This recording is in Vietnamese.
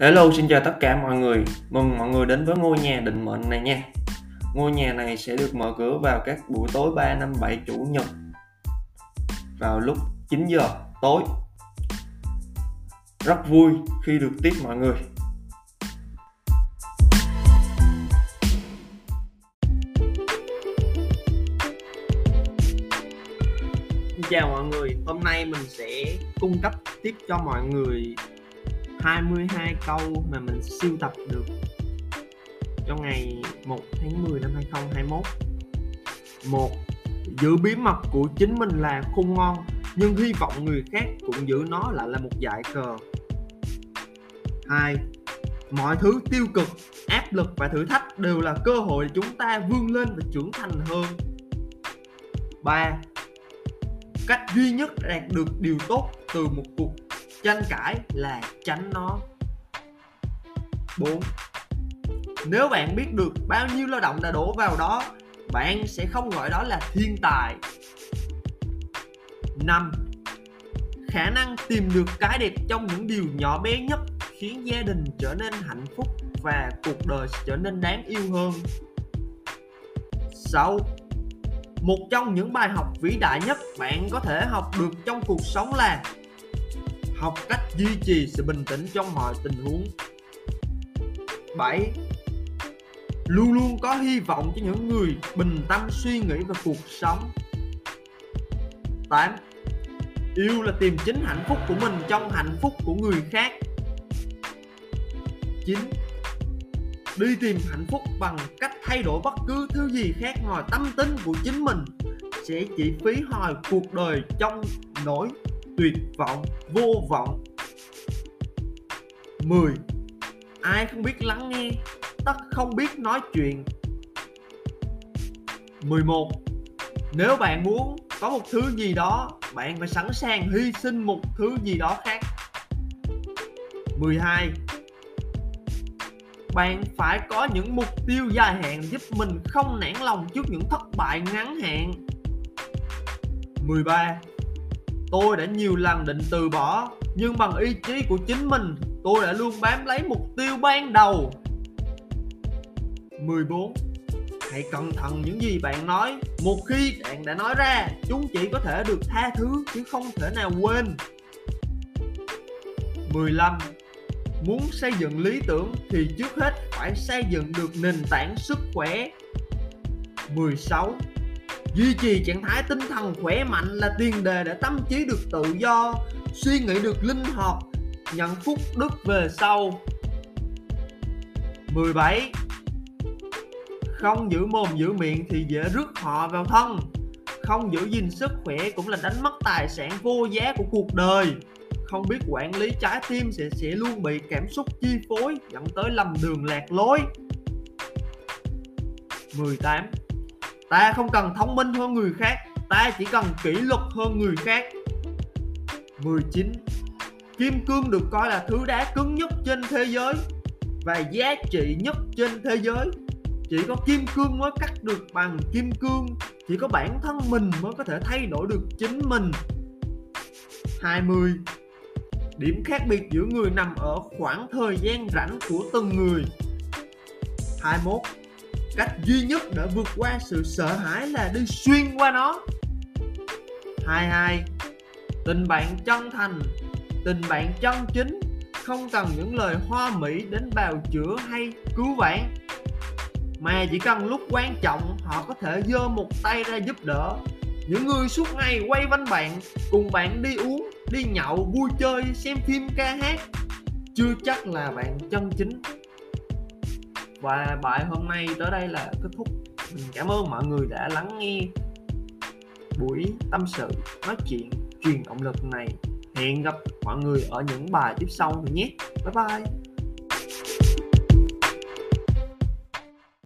Hello, xin chào tất cả mọi người. Mừng mọi người đến với ngôi nhà định mệnh này nha. Ngôi nhà này sẽ được mở cửa vào các buổi tối 3 năm 7 chủ nhật vào lúc 9 giờ tối. Rất vui khi được tiếp mọi người. Xin chào mọi người, hôm nay mình sẽ cung cấp tiếp cho mọi người 22 câu mà mình siêu tập được trong ngày 1 tháng 10 năm 2021 một, giữ bí mật của chính mình là khôn ngon, nhưng hy vọng người khác cũng giữ nó lại là một dại cờ. Hai, mọi thứ tiêu cực, áp lực và thử thách đều là cơ hội để chúng ta vươn lên và trưởng thành hơn. Ba, cách duy nhất đạt được điều tốt từ một cuộc tranh cãi là tránh nó. 4 nếu bạn biết được bao nhiêu lao động đã đổ vào đó, bạn sẽ không gọi đó là thiên tài. 5 khả năng tìm được cái đẹp trong những điều nhỏ bé nhất khiến gia đình trở nên hạnh phúc và cuộc đời trở nên đáng yêu hơn. 6 một trong những bài học vĩ đại nhất bạn có thể học được trong cuộc sống là học cách duy trì sự bình tĩnh trong mọi tình huống. 7 luôn luôn có hy vọng cho những người bình tâm suy nghĩ về cuộc sống. 8 yêu là tìm chính hạnh phúc của mình trong hạnh phúc của người khác. 9 đi tìm hạnh phúc bằng cách thay đổi bất cứ thứ gì khác ngoài tâm tính của chính mình sẽ chỉ phí hoài cuộc đời trong nỗi tuyệt vọng, vô vọng. 10 ai không biết lắng nghe? Tất không biết nói chuyện. 11 nếu bạn muốn có một thứ gì đó, bạn phải sẵn sàng hy sinh một thứ gì đó khác. 12 bạn phải có những mục tiêu dài hạn giúp mình không nản lòng trước những thất bại ngắn hạn. 13 tôi đã nhiều lần định từ bỏ, nhưng bằng ý chí của chính mình, tôi đã luôn bám lấy mục tiêu ban đầu. 14 hãy cẩn thận những gì bạn nói. Một khi bạn đã nói ra, chúng chỉ có thể được tha thứ, chứ không thể nào quên. 15 muốn xây dựng lý tưởng thì trước hết phải xây dựng được nền tảng sức khỏe. 16 duy trì trạng thái tinh thần khỏe mạnh là tiền đề để tâm trí được tự do, suy nghĩ được linh hoạt, nhận phúc đức về sau. 17 không giữ mồm giữ miệng thì dễ rước họ vào thân. Không giữ gìn sức khỏe cũng là đánh mất tài sản vô giá của cuộc đời. Không biết quản lý trái tim sẽ sẽ luôn bị cảm xúc chi phối dẫn tới lầm đường lạc lối. 18 ta không cần thông minh hơn người khác, ta chỉ cần kỷ luật hơn người khác. 19 kim cương được coi là thứ đá cứng nhất trên thế giới và giá trị nhất trên thế giới. Chỉ có kim cương mới cắt được bằng kim cương, chỉ có bản thân mình mới có thể thay đổi được chính mình. 20 điểm khác biệt giữa người nằm ở khoảng thời gian rảnh của từng người. 21 cách duy nhất để vượt qua sự sợ hãi là đi xuyên qua nó. 22 tình bạn chân thành, tình bạn chân chính, không cần những lời hoa mỹ đến bào chữa hay cứu vãn. Mà chỉ cần lúc quan trọng, họ có thể giơ một tay ra giúp đỡ. Những người suốt ngày quay quanh bạn, cùng bạn đi uống, đi nhậu, vui chơi, xem phim, ca hát. Chưa chắc là bạn chân chính và bài hôm nay tới đây là kết thúc. Mình cảm ơn mọi người đã lắng nghe buổi tâm sự, nói chuyện, truyền động lực này. Hẹn gặp mọi người ở những bài tiếp sau nhé. Bye bye.